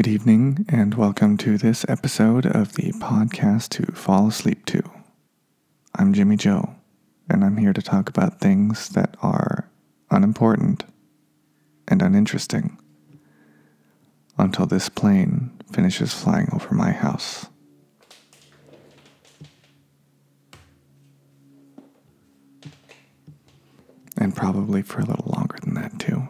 Good evening, and welcome to this episode of the podcast to fall asleep to. I'm Jimmy Joe, and I'm here to talk about things that are unimportant and uninteresting until this plane finishes flying over my house. And probably for a little longer than that, too.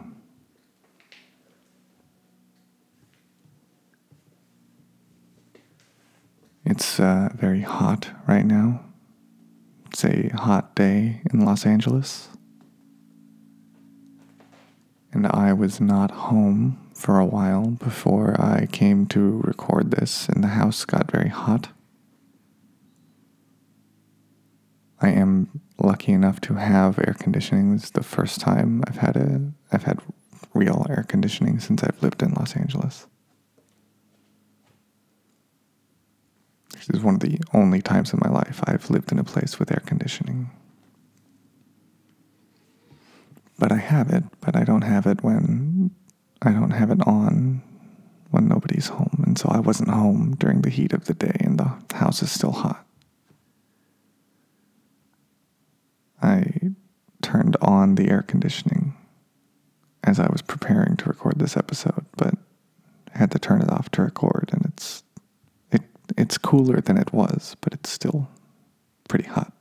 It's uh, very hot right now. It's a hot day in Los Angeles. And I was not home for a while before I came to record this, and the house got very hot. I am lucky enough to have air conditioning. This is the first time I've had a I've had real air conditioning since I've lived in Los Angeles. This is one of the only times in my life I've lived in a place with air conditioning. But I have it, but I don't have it when I don't have it on when nobody's home. And so I wasn't home during the heat of the day and the house is still hot. I turned on the air conditioning as I was preparing to record this episode, but had to turn it off to record and it's it it's cooler than it was, but it's still pretty hot.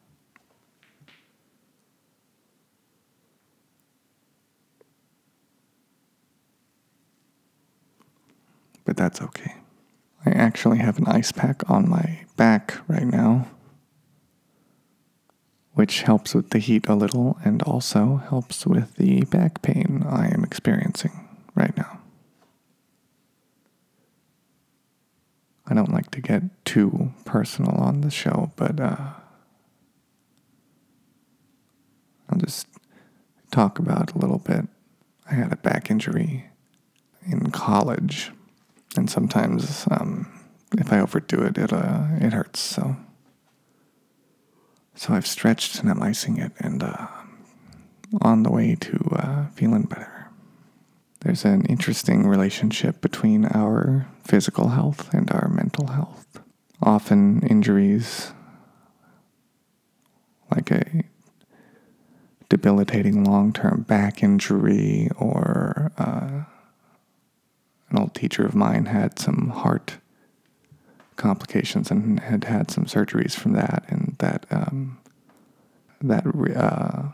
But that's okay. I actually have an ice pack on my back right now which helps with the heat a little and also helps with the back pain I am experiencing right now. I don't like to get too personal on the show, but uh, I'll just talk about a little bit. I had a back injury in college, and sometimes um, if I overdo it, it uh, it hurts. So. So I've stretched and I'm icing it and uh, on the way to uh, feeling better. There's an interesting relationship between our physical health and our mental health. Often, injuries like a debilitating long term back injury, or uh, an old teacher of mine had some heart complications and had had some surgeries from that, and that um, that uh,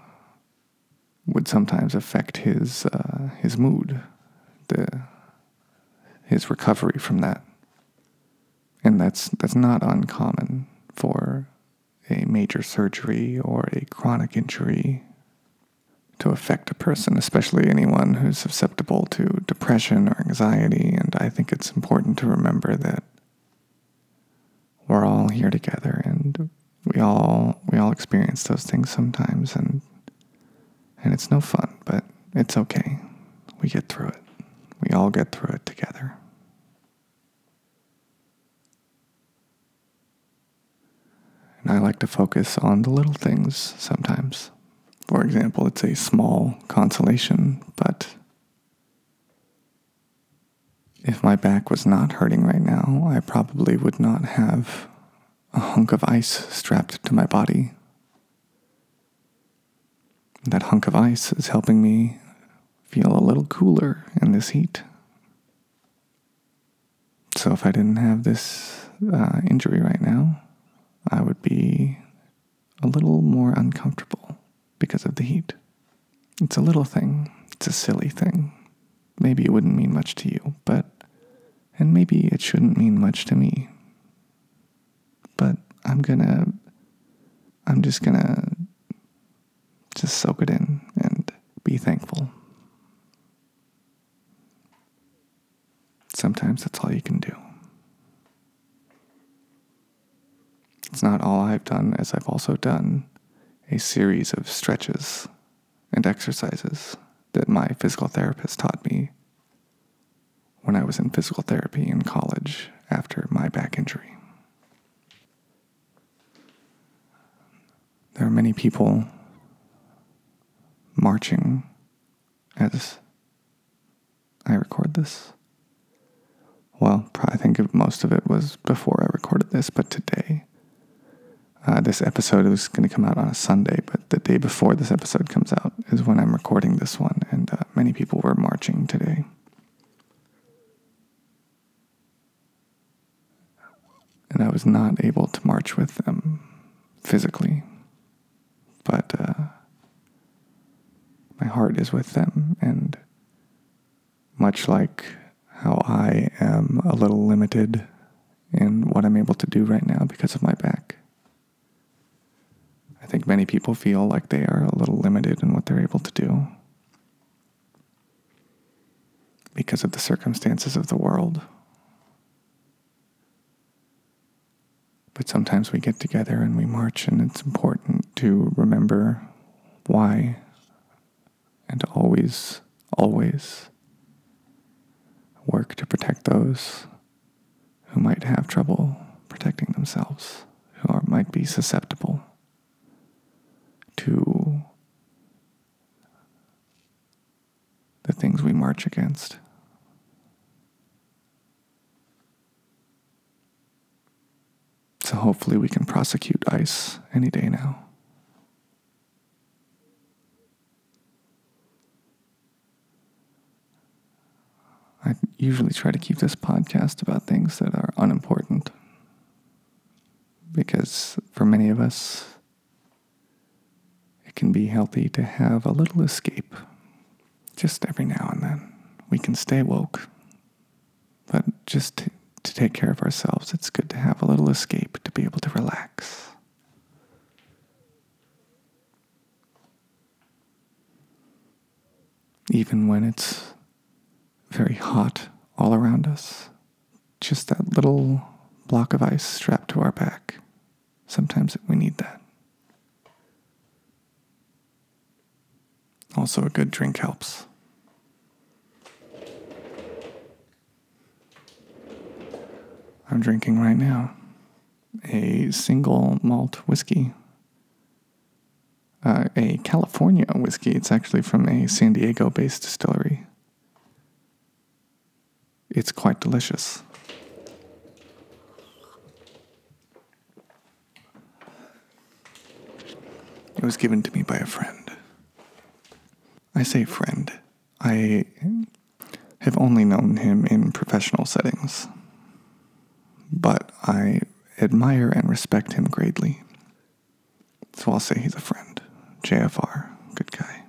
would sometimes affect his uh, his mood, the his recovery from that, and that's that's not uncommon for a major surgery or a chronic injury to affect a person, especially anyone who's susceptible to depression or anxiety. And I think it's important to remember that we're all here together and we all we all experience those things sometimes and and it's no fun but it's okay. We get through it. We all get through it together. And i like to focus on the little things sometimes. For example it's a small consolation but if my back was not hurting right now, I probably would not have a hunk of ice strapped to my body. That hunk of ice is helping me feel a little cooler in this heat. So if I didn't have this uh, injury right now, I would be a little more uncomfortable because of the heat. It's a little thing, it's a silly thing. Maybe it wouldn't mean much to you, but and maybe it shouldn't mean much to me. But I'm gonna, I'm just gonna just soak it in and be thankful. Sometimes that's all you can do. It's not all I've done, as I've also done a series of stretches and exercises that my physical therapist taught me when I was in physical therapy in college after my back injury. There are many people marching as I record this. well, I think most of it was before I recorded this, but today. Uh, this episode is going to come out on a Sunday, but the day before this episode comes out is when I'm recording this one, and uh, many people were marching today. And I was not able to march with them physically, but uh, my heart is with them, and much like how I am a little limited in what I'm able to do right now because of my back. I think many people feel like they are a little limited in what they're able to do because of the circumstances of the world. But sometimes we get together and we march, and it's important to remember why and to always, always work to protect those who might have trouble protecting themselves, who are, might be susceptible to the things we march against. So hopefully we can prosecute ICE any day now. I usually try to keep this podcast about things that are unimportant because for many of us, it can be healthy to have a little escape. Just every now and then. We can stay woke, but just to, to take care of ourselves, it's good to have a little escape to be able to relax. Even when it's very hot all around us, just that little block of ice strapped to our back, sometimes we need that. Also, a good drink helps. I'm drinking right now a single malt whiskey, uh, a California whiskey. It's actually from a San Diego based distillery. It's quite delicious. It was given to me by a friend. I say friend. I have only known him in professional settings, but I admire and respect him greatly. So I'll say he's a friend. JFR, good guy.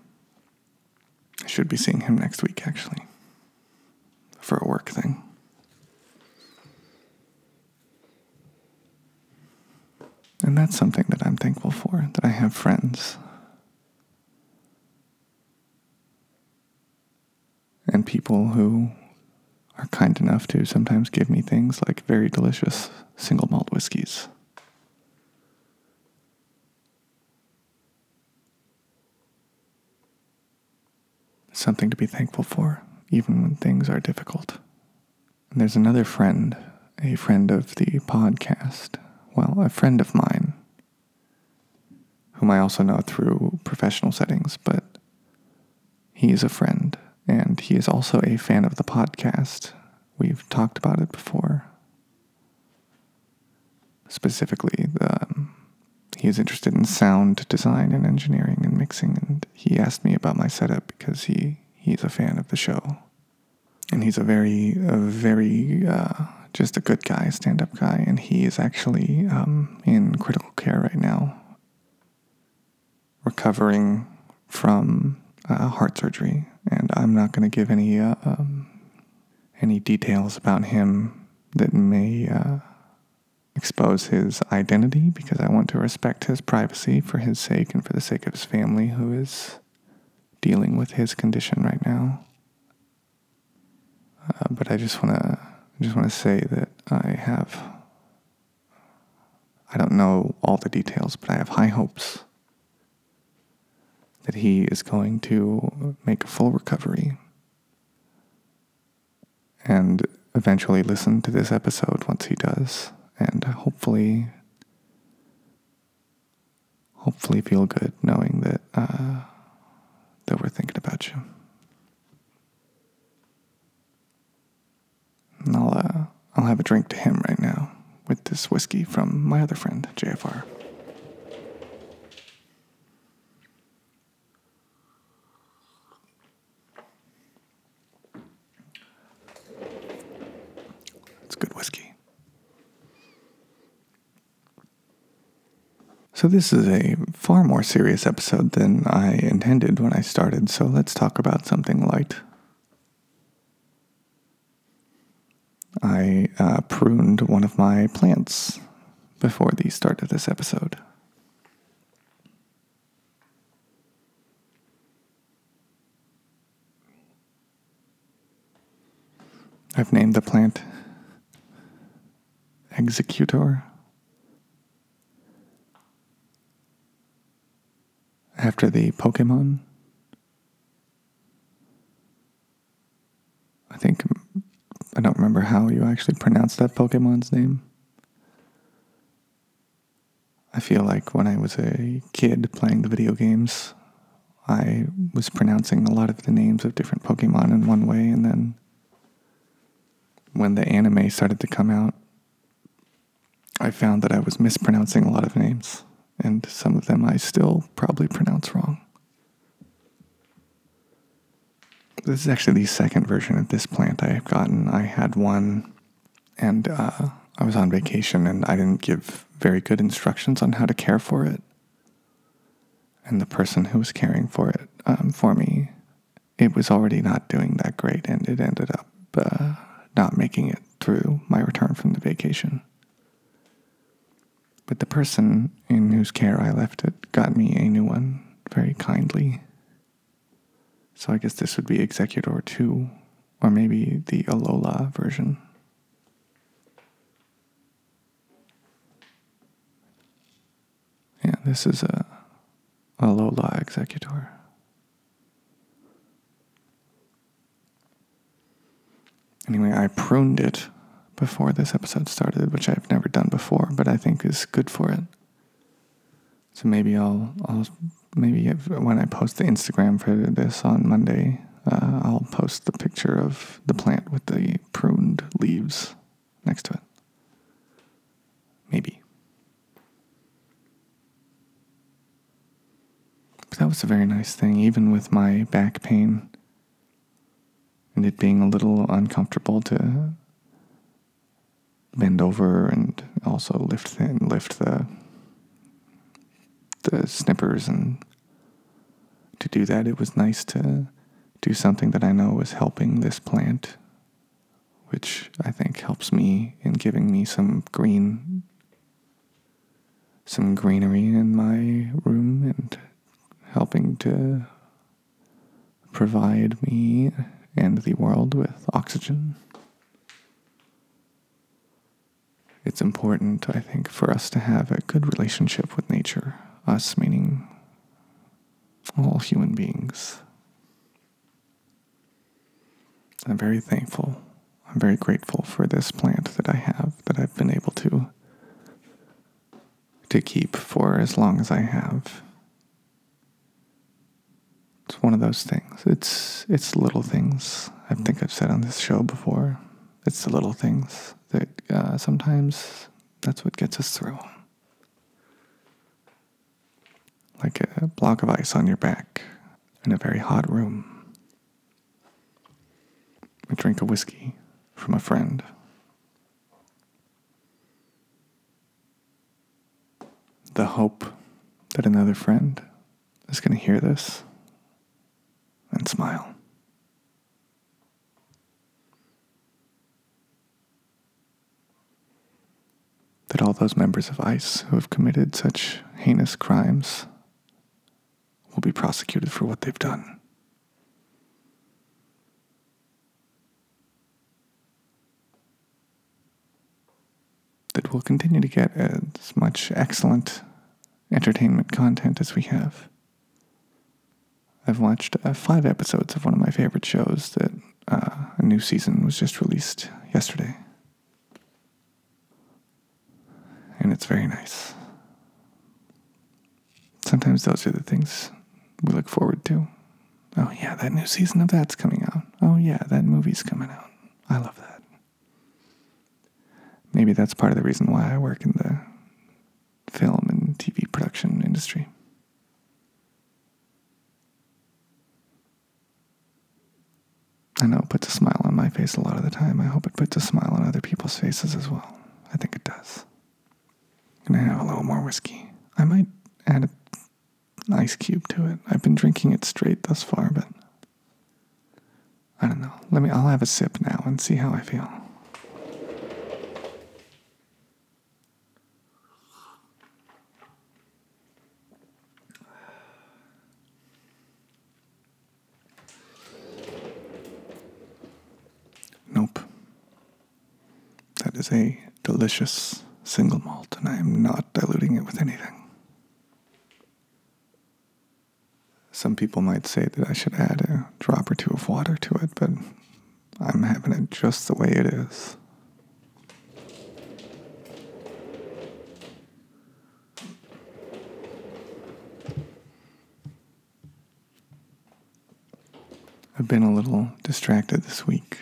I should be seeing him next week, actually, for a work thing. And that's something that I'm thankful for, that I have friends and people who are kind enough to sometimes give me things like very delicious single malt whiskeys. Something to be thankful for, even when things are difficult. And there's another friend, a friend of the podcast, well, a friend of mine, whom I also know through professional settings, but he is a friend and he is also a fan of the podcast. We've talked about it before. Specifically, the, um, he is interested in sound design and engineering and mixing, and he asked me about my setup because he, he's a fan of the show. And he's a very, a very, uh, just a good guy, stand up guy, and he is actually um, in critical care right now, recovering from uh, heart surgery. And I'm not going to give any uh, um, any details about him that may uh, expose his identity because I want to respect his privacy for his sake and for the sake of his family who is dealing with his condition right now. Uh, but I just want to just want to say that I have I don't know all the details, but I have high hopes that he is going to make a full recovery and eventually listen to this episode once he does and hopefully hopefully feel good knowing that uh, that we're thinking about you. And I'll uh, have a drink to him right now with this whiskey from my other friend, JFR. It's good whiskey. So, this is a far more serious episode than I intended when I started, so let's talk about something light. I uh, pruned one of my plants before the start of this episode. I've named the plant Exeggutor. After the Pokemon. I think I don't remember how you actually pronounce that Pokemon's name. I feel like when I was a kid playing the video games, I was pronouncing a lot of the names of different Pokemon in one way, and then when the anime started to come out, I found that I was mispronouncing a lot of names, and some of them I still probably pronounce wrong. This is actually the second version of this plant I have gotten. I had one, and uh, I was on vacation, and I didn't give very good instructions on how to care for it. And the person who was caring for it um, for me, it was already not doing that great, and it ended up uh, not making it through my return from the vacation. But the person in whose care I left it got me a new one very kindly so I guess this would be Exeggutor 2, or maybe the Alola version. Yeah, this is a Alola Exeggutor. Anyway, I pruned it before this episode started, which I've never done before, but I think is good for it. So maybe I'll I'll maybe if, when I post the Instagram for this on Monday, uh, I'll post the picture of the plant with the pruned leaves next to it. Maybe. But that was a very nice thing, even with my back pain and it being a little uncomfortable to bend over and also lift the, lift the the snippers and to do that it was nice to do something that I know was helping this plant which I think helps me in giving me some green some greenery in my room and helping to provide me and the world with oxygen. It's important, I think, for us to have a good relationship with nature us meaning all human beings. I'm very thankful. I'm very grateful for this plant that I have that I've been able to to keep for as long as I have. It's one of those things. It's it's little things. I think I've said on this show before. It's the little things that uh, sometimes that's what gets us through like a block of ice on your back in a very hot room. A drink of whiskey from a friend. The hope that another friend is going to hear this and smile. That all those members of ICE who have committed such heinous crimes will be prosecuted for what they've done. That we'll continue to get as much excellent entertainment content as we have. I've watched uh, five episodes of one of my favorite shows that uh, a new season was just released yesterday. And it's very nice. Sometimes those are the things we look forward to. Oh, yeah, that new season of that's coming out. Oh, yeah, that movie's coming out. I love that. maybe that's part of the reason why I work in the film and TV production industry. I know it puts a smile on my face a lot of the time. I hope it puts a smile on other people's faces as well. I think it does. Gonna have a little more whiskey. I might add an ice cube to it. I've been drinking it straight thus far, but I don't know. Let me. I'll have a sip now and see how I feel. Nope. That is a delicious single malt, and I am not diluting it with anything. Some people might say that I should add a drop or two of water to it, but I'm having it just the way it is. I've been a little distracted this week.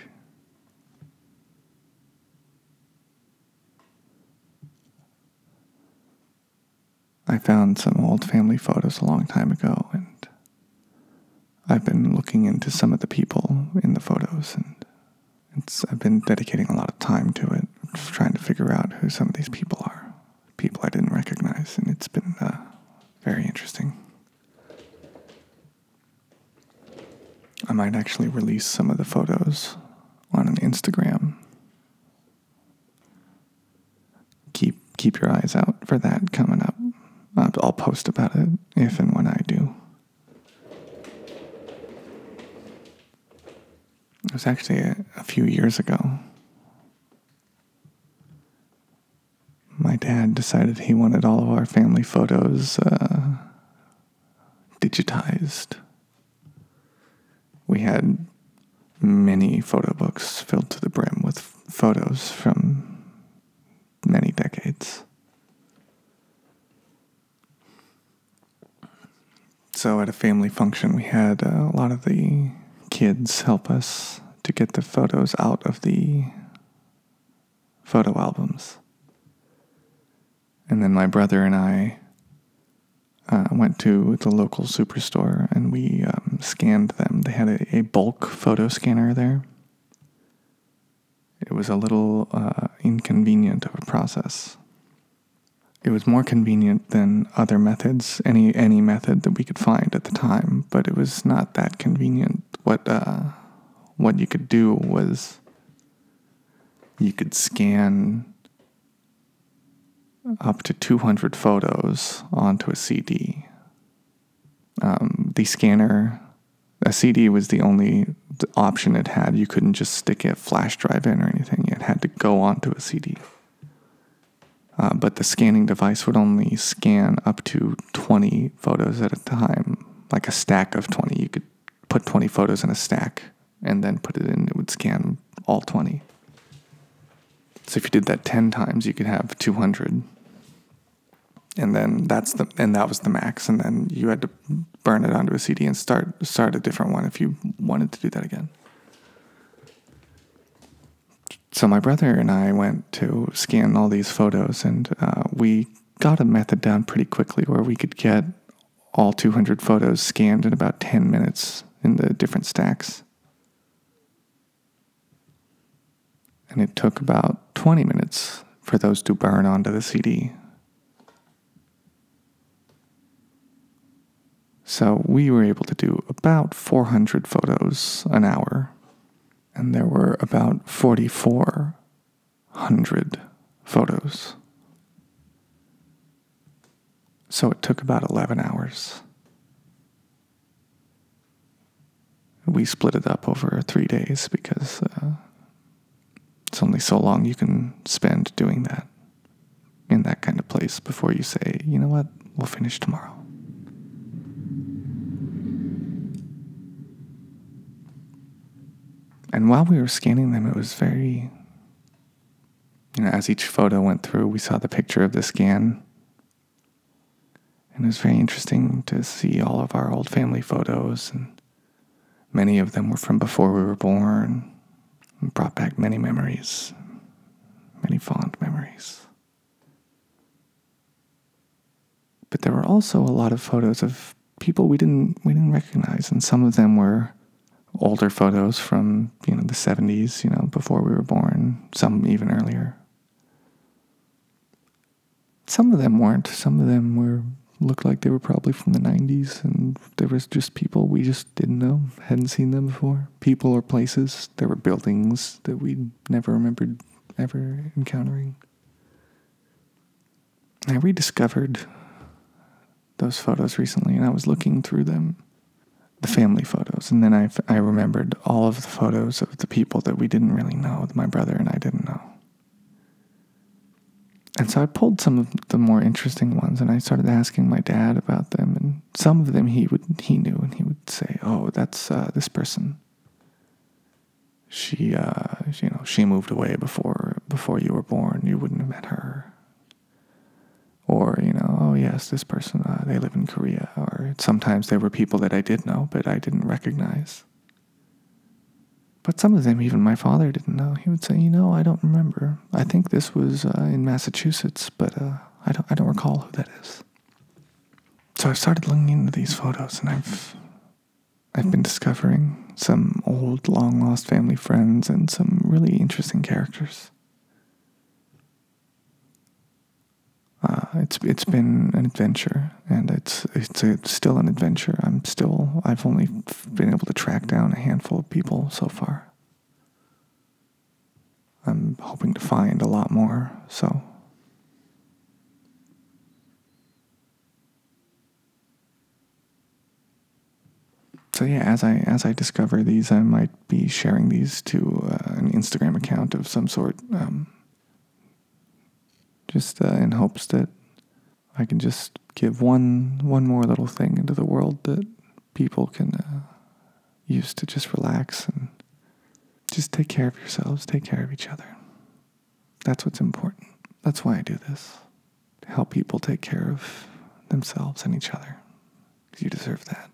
I found some old family photos a long time ago, and I've been looking into some of the people in the photos, and I've been dedicating a lot of time to it, trying to figure out who some of these people are. People I didn't recognize, and it's been uh, very interesting. I might actually release some of the photos on an Instagram. Keep keep your eyes out for that coming up. I'll post about it if and when I do. It was actually a, a few years ago. My dad decided he wanted all of our family photos uh, digitized. We had many photo books filled to the brim with photos from many decades. So at a family function, we had uh, a lot of the kids help us to get the photos out of the photo albums. And then my brother and I uh, went to the local superstore and we um, scanned them. They had a, a, bulk photo scanner there. It was a little uh, inconvenient of a process. It was more convenient than other methods, any any method that we could find at the time, but it was not that convenient what uh, what you could do was you could scan up to 200 photos onto a CD. Um, the scanner, a CD was the only option it had. You couldn't just stick a flash drive in or anything, it had to go onto a CD. Uh, but the scanning device would only scan up to 20 photos at a time, like a stack of 20. You could put 20 photos in a stack and then put it in, it would scan all 20. So if you did that 10 times, you could have 200. And then that's the and that was the max and then you had to burn it onto a CD and start start a different one if you wanted to do that again. So my brother and I went to scan all these photos and uh, we got a method down pretty quickly where we could get all 200 photos scanned in about 10 minutes in the different stacks. And it took about 20 minutes for those to burn onto the CD. So we were able to do about 400 photos an hour, and there were about 4,400 photos. So it took about 11 hours. we split it up over three days because uh, it's only so long you can spend doing that in that kind of place before you say, you know what, we'll finish tomorrow. And while we were scanning them, it was very, you know, as each photo went through, we saw the picture of the scan. And it was very interesting to see all of our old family photos, and many of them were from before we were born, and brought back many memories, many fond memories. But there were also a lot of photos of people we didn't we didn't recognize, and some of them were older photos from you know the 70s, you know, before we were born. Some even earlier. Some of them weren't. Some of them were looked like they were probably from the 90s, and there was just people we just didn't know, hadn't seen them before. People or places. There were buildings that we never remembered ever encountering. I rediscovered those photos recently, and I was looking through them, the family photos, and then I, I remembered all of the photos of the people that we didn't really know, my brother and I didn't know. And so I pulled some of the more interesting ones and I started asking my dad about them. And some of them he would he knew and he would say, "Oh, that's uh, this person. She, uh, you know, she moved away before before you were born. You wouldn't have met her." Or you oh yes, this person. Uh, they live in Korea. Or sometimes there were people that I did know but I didn't recognize. But some of them, even my father didn't know. He would say, "You know, I don't remember. I think this was uh, in Massachusetts, but uh, I don't. I don't recall who that is." So I've started looking into these photos, and I've I've been discovering some old, long lost family friends and some really interesting characters. Uh, it's it's been an adventure, and it's it's, a, it's still an adventure. I'm still I've only been able to track down a handful of people so far. I'm hoping to find a lot more. So. So yeah, as I as I discover these, I might be sharing these to uh, an Instagram account of some sort. Um, just uh, in hopes that I can just give one one more little thing into the world that people can uh, use to just relax and just take care of yourselves, take care of each other. That's what's important. That's why I do this to help people take care of themselves and each other. Because you deserve that.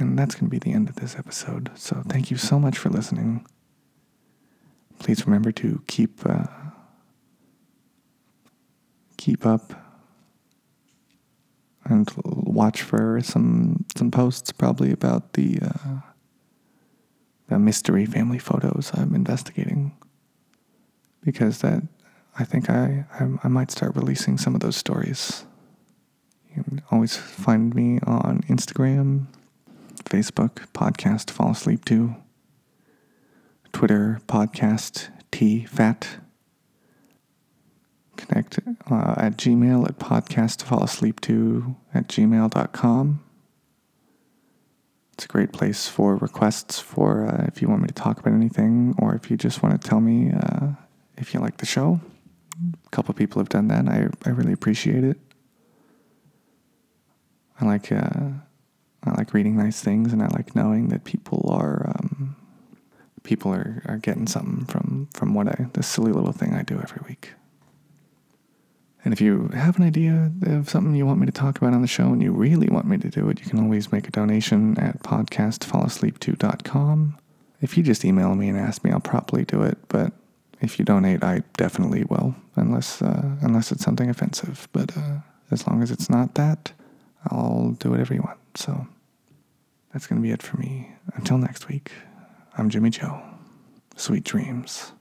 And that's going to be the end of this episode. So thank you so much for listening. Please remember to keep. Uh, keep up and watch for some some posts probably about the uh, the mystery family photos I'm investigating because that I think I, I, I might start releasing some of those stories. You can always find me on Instagram, Facebook, podcast Fall Asleep To, Twitter, podcast T Fat connect uh, at gmail at podcast to fall asleep to at gmail.com. It's a great place for requests for uh, if you want me to talk about anything or if you just want to tell me uh, if you like the show. A couple people have done that. I, I really appreciate it. I like uh, I like reading nice things and I like knowing that people are um, people are, are getting something from from what I this silly little thing I do every week. And if you have an idea of something you want me to talk about on the show and you really want me to do it, you can always make a donation at podcastfallasleep2.com. If you just email me and ask me, I'll probably do it. But if you donate, I definitely will, unless uh, unless it's something offensive. But uh, as long as it's not that, I'll do whatever you want. So that's going to be it for me. Until next week, I'm Jimmy Joe. Sweet dreams.